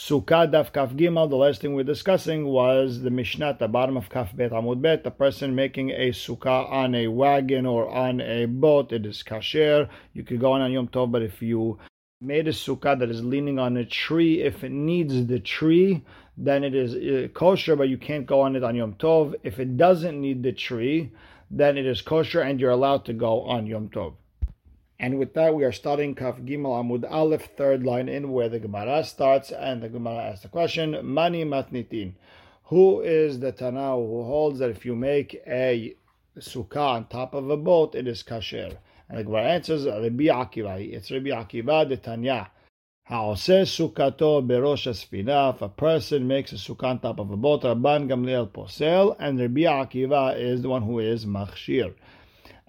Sukkah Daf Kaf Gimel, the last thing we are discussing was the Mishnah the bottom of Kaf Bet Amud Bet, the person making a sukkah on a wagon or on a boat, it is kasher. You could go on on Yom Tov, but if you made a sukkah that is leaning on a tree, if it needs the tree, then it is uh, kosher, but you can't go on it on Yom Tov. If it doesn't need the tree, then it is kosher and you're allowed to go on Yom Tov. And with that, we are starting Kaf Gimel Amud Aleph, third line in where the Gemara starts, and the Gemara asks the question: Mani Matnitin. Who is the Tana who holds that if you make a sukkah on top of a boat, it is kasher? And the Gemara answers: Rabbi Akiva. It's Rabbi Akiva the Tanya. Ha'oseh sukkato berosh asfina. If a person makes a sukkah on top of a boat, Rabban Gamliel posel, and Rabbi Akiva is the one who is machshir.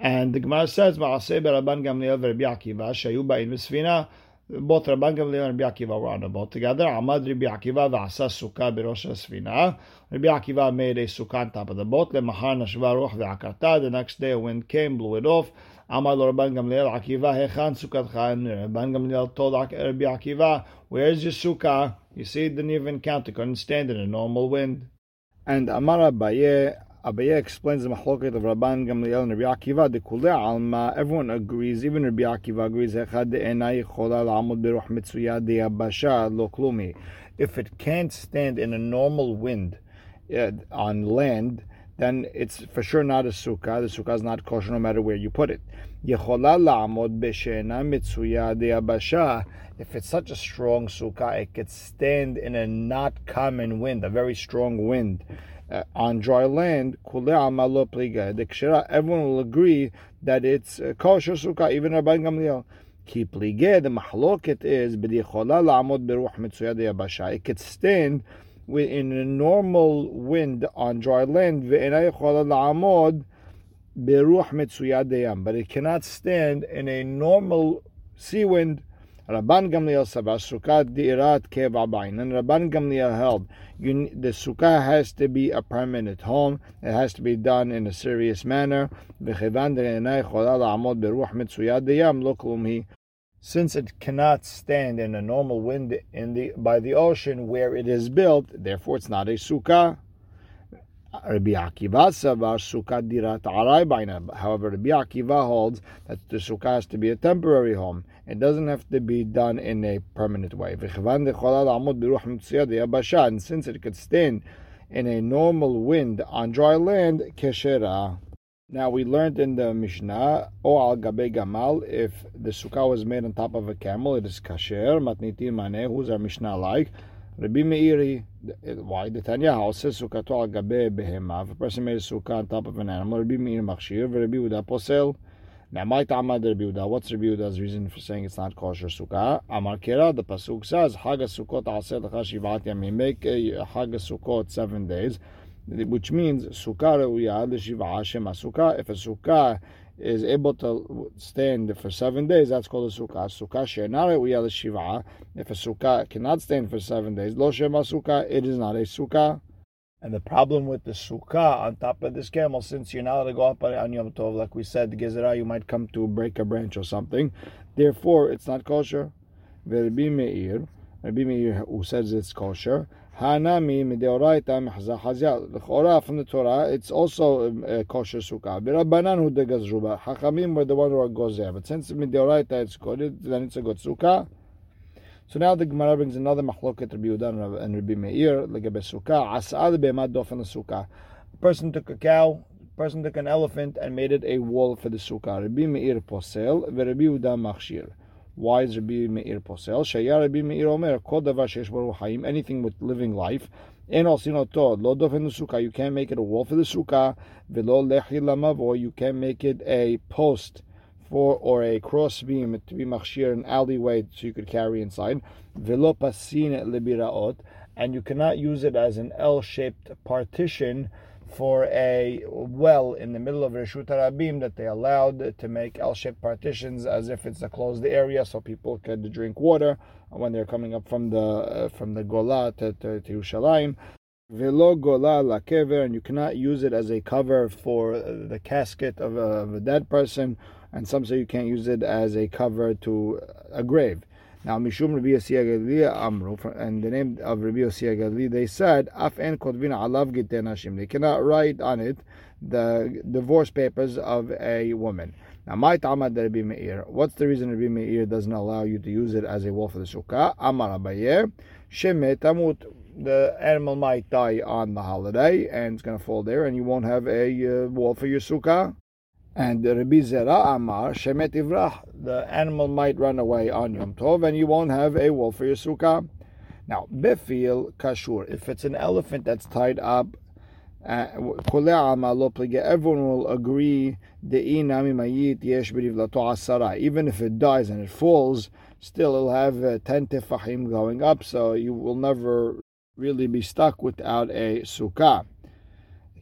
And the Gemara says, Ma'aseh Rabban Gamliel Rabbi Akiva, Shayu Ba'in Misfina, both Rabban Gamliel and Rabbi Akiva were on a boat together. Amad Rabbi Akiva v'asa sukkah b'rosh Sfina. Rabbi Akiva made a sukkah on top of the boat. Lemahar nashva ruch ve'akarta. The next day a wind came, blew it off. Amad Rabban Gamliel Akiva hechan sukkatcha. And Rabban Gamliel told Rabbi Akiva, where's your sukkah? You see, it didn't even count. It couldn't stand in a normal wind. And Amar Abaye, Abaye explains the mahloket of Rabban Gamliel and Rabbi Akiva. The kule alma. Everyone agrees. Even Rabbi Akiva agrees. Echad enai chola la'amud beruch mitzuya. If it can't stand in a normal wind uh, on land, then it's for sure not a sukkah. The sukkah is not kosher no matter where you put it. Yechola la'amod b'she'ena mitzuya. If it's such a strong sukkah, it could stand in a not common wind, a very strong wind uh, on dry land, everyone will agree that it's uh, kosher sukkah, even Rabbi Gamliel. Ki plige, the mahloket is, it could stand in a normal wind on dry land, but it cannot stand in a normal sea wind Rabban Gamliel Savar Sukkah Dirat Kevabain. And Rabban Gamliel held you, the Sukkah has to be a permanent home. It has to be done in a serious manner. Since it cannot stand in a normal wind in the by the ocean where it is built, therefore it's not a sukkah. Rabbi Akiva. However, Rabbi Akiva holds that the sukkah has to be a temporary home. It doesn't have to be done in a permanent way. And since it could stand in a normal wind on dry land, keshera. Now we learned in the Mishnah, o al gabe gamal, if the sukkah was made on top of a camel, it is kasher. Matnitin maneh, who's our Mishnah like? Rabbi Meiri, why the Tanya house says sukkato al gabe behema. If a person made a sukkah on top of an animal, Rabbi Meiri machshir, Rabbi Yehuda posel. Now, my Tamad Rabbi Yehuda, what's Rabbi Yehuda's reason for saying it's not kosher sukkah? Amar Kira, the pasuk says, Haga sukkot aseh lecha shivat yamim. Make Haga sukkot seven days, which means sukkah reuya l'shiva sukkah. If a sukkah is able to stand for seven days, that's called a sukkah. Sukkah she'enare uyal shiva. If a sukkah cannot stand for seven days, lo shema sukkah, it is not a sukkah. And the problem with the sukkah on top of this camel, since you're not allowed to go up on Yom Tov, like we said, gezerah, you might come to break a branch or something. Therefore, it's not kosher. Rabbi Meir, Rabbi Meir who says it's kosher, Hanami mideoraita mehzah L'chora from the Torah, it's also um, a kosher sukkah. B'rabbanan hu degazruba. Hachamim were the one who are gozer. But since mideoraita it's good, then it's a good sukkah. So now the Gemara brings another machloket Rabbi Yehuda and Rabbi Meir legabe sukkah. Asad be'emad dofen sukkah. A person took a cow. A person took an elephant and made it a wall for the sukkah. Rabbi Meir posel ve'Rabbi Yehuda machshir. Why is Rabbi Meir posel? Shaya Rabbi Meir omer kol davar sheish hayim. Anything with living life. And also, you tod lo dofen sukkah. You can't make it a wall for the sukkah. Velo lechi lamav, or you can't make it a post for or a cross beam to be machshir an alleyway so you could carry inside. Velo pasin libiraot, and you cannot use it as an L-shaped partition for a well in the middle of Reshut Rabim that they allowed to make L-shaped partitions as if it's a closed area so people could drink water when they're coming up from the uh, from the Gola to, to, to Yerushalayim. Velo gola la kever, and you cannot use it as a cover for the casket of a, of a dead person and some say you can't use it as a cover to a grave. Now, Mishum Rabbi Yossi Amru, and the name of Rabbi Yossi they said, Af en kotvina alav nashim. They cannot write on it the divorce papers of a woman. Now, my Tamad Rabbi Meir. What's the reason Rabbi Meir doesn't allow you to use it as a wall for the sukkah? Amar Abaye, Shemet Tamut. The animal might die on the holiday, and it's going to fall there, and you won't have a uh, wall for your sukkah. And Rabbi Zera Amar Shemet Ivrah, the animal might run away on Yom Tov, and you won't have a wall for your sukkah. Now, Befil Kashur, if it's an elephant that's tied up, uh, everyone will agree even if it dies and it falls, still it'll have uh, 10 tefahim going up, so you will never really be stuck without a sukkah.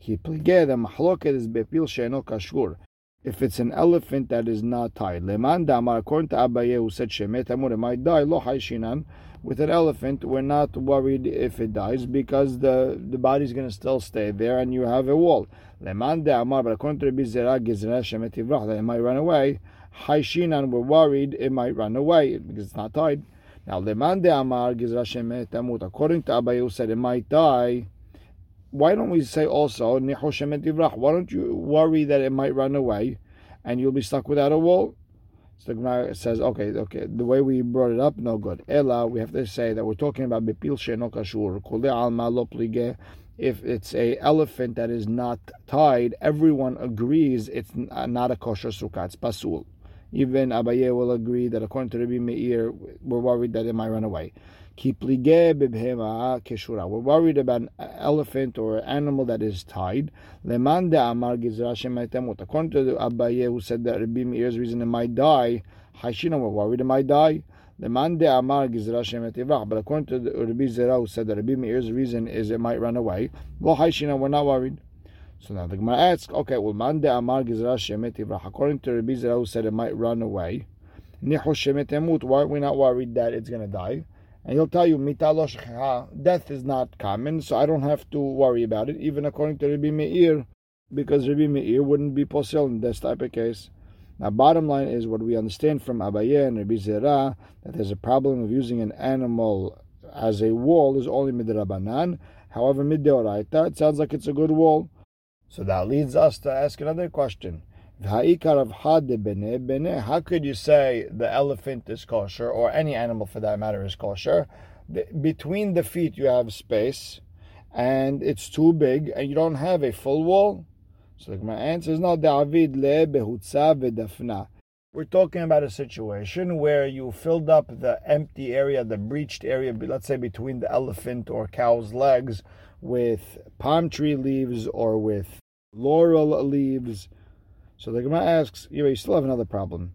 Is bepil she'eno kashur if it's an elephant that is not tied. Leman damar, according to Abaye, who said shemet amur, it might die. Lo haishinan. With an elephant, we're not worried if it dies because the, the body's going to still stay there and you have a wall. Leman damar, but according to Rabbi Zera, gizra shemet ivrach, that it might run away. Haishinan, we're worried it might run away because it's not tied. Now, leman damar, gizra shemet amut, according to Abaye, who said it might die why don't we say also Why don't you worry that it might run away, and you'll be stuck without a wall? So the Gemara says, okay, okay, the way we brought it up, no good. Ella, we have to say that we're talking about bepil kashur alma If it's a elephant that is not tied, everyone agrees it's uh, not a kosher sukkah. It's pasul. Even Abaye will agree that according to Rabbi Meir, we're worried that it might run away. We're worried about an elephant or an animal that is tied. According to Abaye, who said that Rabbi Meir's reason it might die, Hashina, we're worried it might die. But according to Rabbi Zera, who said that Rabbi Meir's reason is it might run away, well, we're not worried. So now the Gemara asks, okay, well, man de amar. According to Rabbi Zera, who said it might run away. Why are we not worried that it's going to die? And he'll tell you, death is not common, so I don't have to worry about it, even according to Rabbi Meir, because Rabbi Meir wouldn't be posel in this type of case. Now, bottom line is what we understand from Abaye and Rabbi Zera, that there's a problem of using an animal as a wall is only midrabanan. However, middeoraita, it sounds like it's a good wall. So that leads us to ask another question. How could you say the elephant is kosher, or any animal for that matter is kosher? Between the feet you have space, and it's too big, and you don't have a full wall. So my answer is not David le behutza We're talking about a situation where you filled up the empty area, the breached area, let's say between the elephant or cow's legs, with palm tree leaves or with laurel leaves so the Gemara asks, you still have another problem.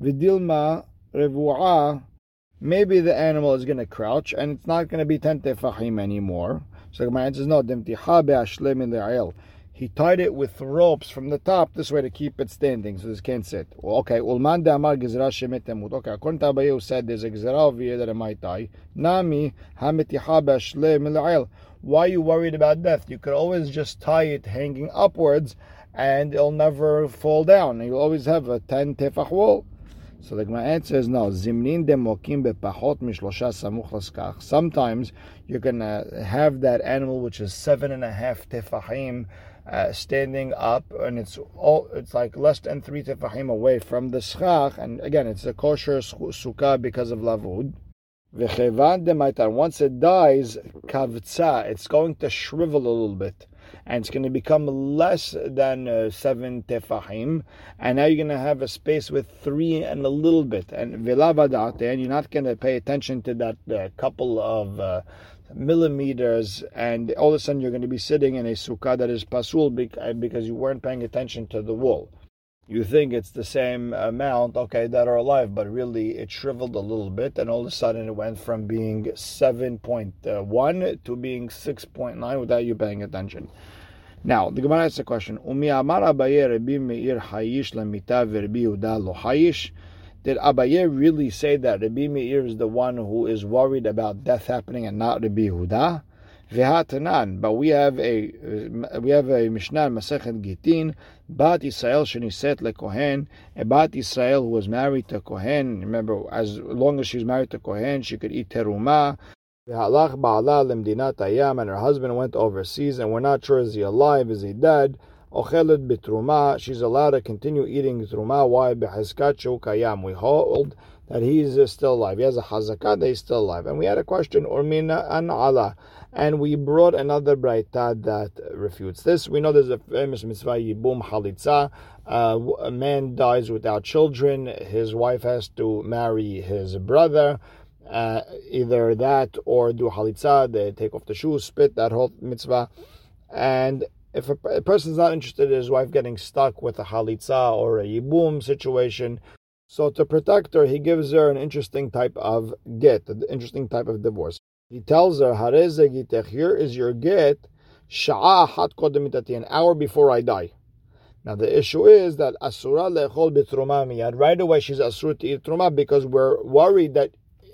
Vidilma revu'ah, maybe the animal is going to crouch and it's not going to be tente fahim anymore. So the Gemara answers, no, he tied it with ropes from the top this way to keep it standing, so this can't sit. Okay, ulman damar gizra shemet Okay, according to Abaye said there's a gizra over here that it might die. Nami hametiha be'ashle Why are you worried about death? You could always just tie it hanging upwards and it'll never fall down. You'll always have a 10 tefach wall. So the Gemara answer is no. Zimnin demokim bepachot mishlosha samuch laskach. Sometimes you're gonna have that animal which is seven and a half tefachim uh, standing up, and it's all it's like less than three tefachim away from the schach. And again, it's a kosher sukkah because of lavud. Once it dies, kavtza, it's going to shrivel a little bit and it's going to become less than uh, seven tefahim, and now you're going to have a space with three and a little bit, and vilavadate, and you're not going to pay attention to that uh, couple of uh, millimeters, and all of a sudden you're going to be sitting in a sukkah that is pasul uh, because you weren't paying attention to the wall you think it's the same amount, okay, that are alive, but really it shriveled a little bit, and all of a sudden it went from being 7.1 to being 6.9 without you paying attention. Now, the Gemara asks a question. Did Abaye really say that Rabbi Meir is the one who is worried about death happening and not Rabbi Yehuda? V'hatanan, but we have a uh, we have a Mishnah Masechet Gitin, Bat Israel sheniset lekohen, a Bat Israel who was married to Kohen. Remember, as long as she was married to Kohen, she could eat teruma. V'halach ba'ala lemdinat ayam, and her husband went overseas, and we're not sure is he alive, is he dead. Ocheled bitruma, she's allowed to continue eating truma. Why? Behazkat kayam. We hold that he's still alive. He has a hazakah that he's still alive. And we had a question, urmina an Allah and we brought another braita that refutes this. We know there's a famous mitzvah yibum halitza. Uh, a man dies without children. His wife has to marry his brother. Uh, either that or do halitza. They take off the shoes, spit that whole mitzvah. And if a, a person's not interested in his wife getting stuck with a halitza or a yibum situation, so to protect her, he gives her an interesting type of get, an interesting type of divorce. He tells her, here is your get, an hour before I die. Now the issue is that asura lechol bitruma miyad. Right away she's asura to eat because we're worried that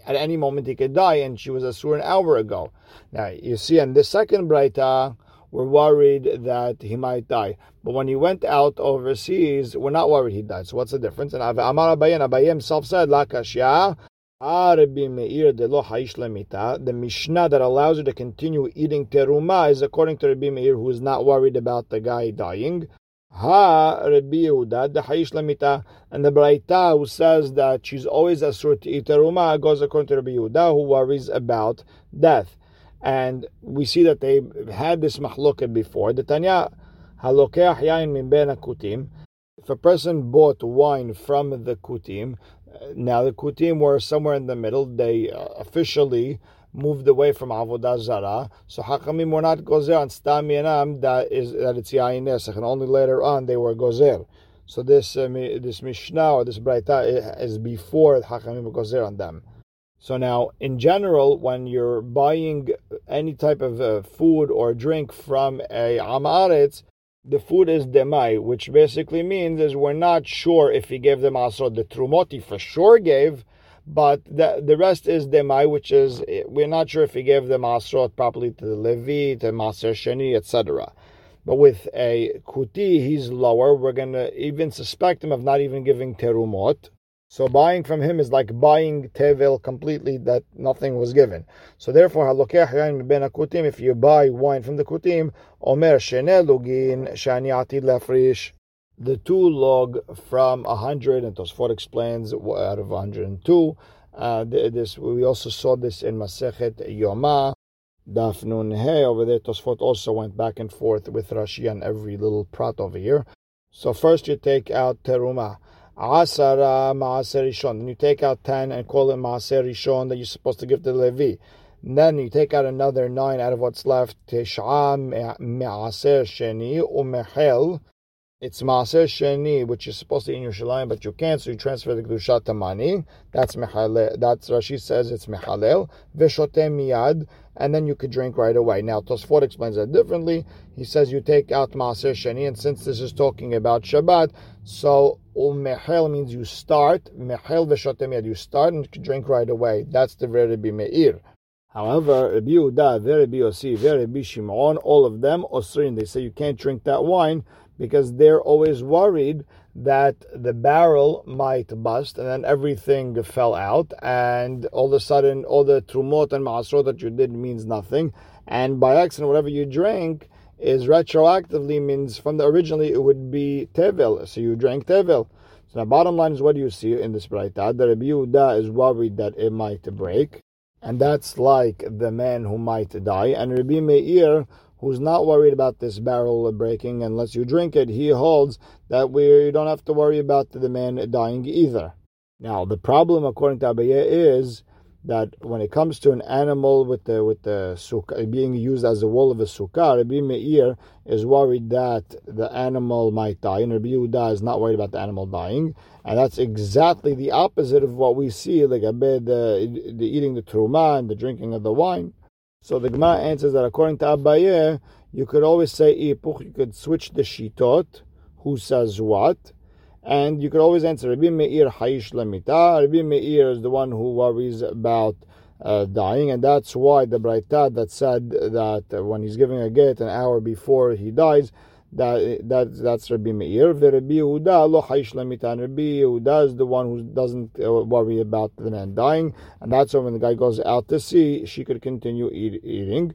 at any moment he could die, and she was asura an hour ago. Now you see in the second braita, we're worried that he might die. But when he went out overseas, we're not worried he died. So what's the difference? And Amar Abaye himself said, La the Mishnah that allows you to continue eating teruma is according to Rabbi Meir, who is not worried about the guy dying. Ha Rabbi Yehuda, the Haish Lamita, and the Braita who says that she's always asur to eat teruma goes according to Rabbi Yehuda, who worries about death. And we see that they had this mahloket before. The Tanya halokeach yain min ben kutim. If a person bought wine from the kutim, now the Kutim were somewhere in the middle. They uh, officially moved away from Avodah Zara. So Hakamim were not gozer on Stam Yanam that is that it's Yain Nesach, and only later on they were gozer. So this uh, this Mishnah or this Braita is before Hakamim gozer on them. So now, in general, when you're buying any type of uh, food or drink from a Amaretz, the food is demai, which basically means is we're not sure if he gave them also the trumoti for sure gave, but the the rest is demai, which is eh, we're not sure if he gave them asrot properly to the levi, to maser sheni, etc. But with a kuti, he's lower. We're gonna even suspect him of not even giving terumot. So buying from him is like buying tevel completely that nothing was given. So therefore, if you buy wine from the kutim, omer lugin shani atid lefrish. The two log from a hundred, and Tosfot explains out of 102. Uh, this we also saw this in Masechet Yoma. Daf Nun He over there. Tosfot also went back and forth with Rashi on every little prat over here. So first you take out teruma. Asara Maaser Rishon. Then you take out 10 and call it Maaser Rishon that you're supposed to give to Levi. And then you take out another 9 out of what's left. Tesh'a Maaser Sheni Umehel. It's Maaser Sheni, which you're supposed to be in your Yerushalayim, but you can't, so you transfer the Kedusha to money. That's Mechalel. That's Rashi says it's Mechalel. Veshote Miyad and then you could drink right away. Now, Tosfot explains that differently. He says you take out Maaser Sheni, and since this is talking about Shabbat, so Umehel means you start, Mehel Veshotem you start and drink right away. That's the very Meir. However, Rabbi Yehuda, Rabbi Yossi, Rabbi Shimon, all of them, Osrin, they say you can't drink that wine because they're always worried that the barrel might bust and then everything fell out and all of a sudden all the trumot and maasrot that you did means nothing. And by accident whatever you drank is retroactively means from the originally it would be tevel. So you drank tevel. So the bottom line is what do you see in this braita? The Rabbi is worried that it might break. And that's like the man who might die. And Rabbi Meir who's not worried about this barrel breaking unless you drink it, he holds that we don't have to worry about the man dying either. Now, the problem, according to Abaye, is that when it comes to an animal with the with the sukkah being used as a wall of a sukkah, Rabbi Meir is worried that the animal might die, and Rabbi Yehuda is not worried about the animal dying, and that's exactly the opposite of what we see, like the, the eating the truma and the drinking of the wine. So the Gemara answers that according to Abaye, you could always say ipuch, you could switch the shitot, who says what, and you could always answer Rabbi Meir Haish Lamita. Rabbi Meir is the one who worries about uh, dying, and that's why the Braita that said that when he's giving a get an hour before he dies, that that that's Rabbi Meir. Rabbi Yehuda lo Rabbi Yehuda is the one who doesn't uh, worry about the man dying, and that's why when the guy goes out to sea, she could continue eat, eating.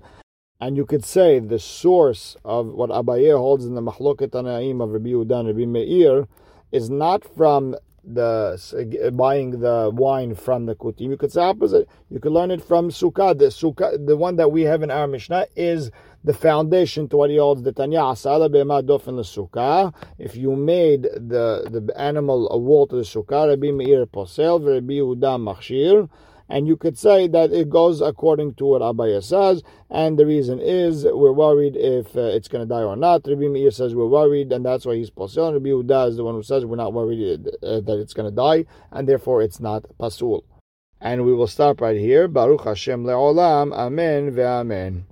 And you could say the source of what Abaye holds in the Mahloket Anaim of Rabbi Yehuda and Rabbi Meir is not from the uh, uh, buying the wine from the kutim. You could say opposite. You could learn it from sukkah. The sukkah, the one that we have in our Mishnah, is the foundation to what he holds the Tanya Asala in the Sukkah. If you made the, the animal a wall to the Sukkah, Rabbi Meir Posel, Rabbi Yehuda Machshir, and you could say that it goes according to what Abaye says, and the reason is we're worried if uh, it's going to die or not. Rabbi Meir says we're worried, and that's why he's Posel. Rabbi Yehuda is the one who says we're not worried uh, that it's going to die, and therefore it's not Pasul. And we will stop right here. Baruch Hashem le'olam. Amen ve'amen.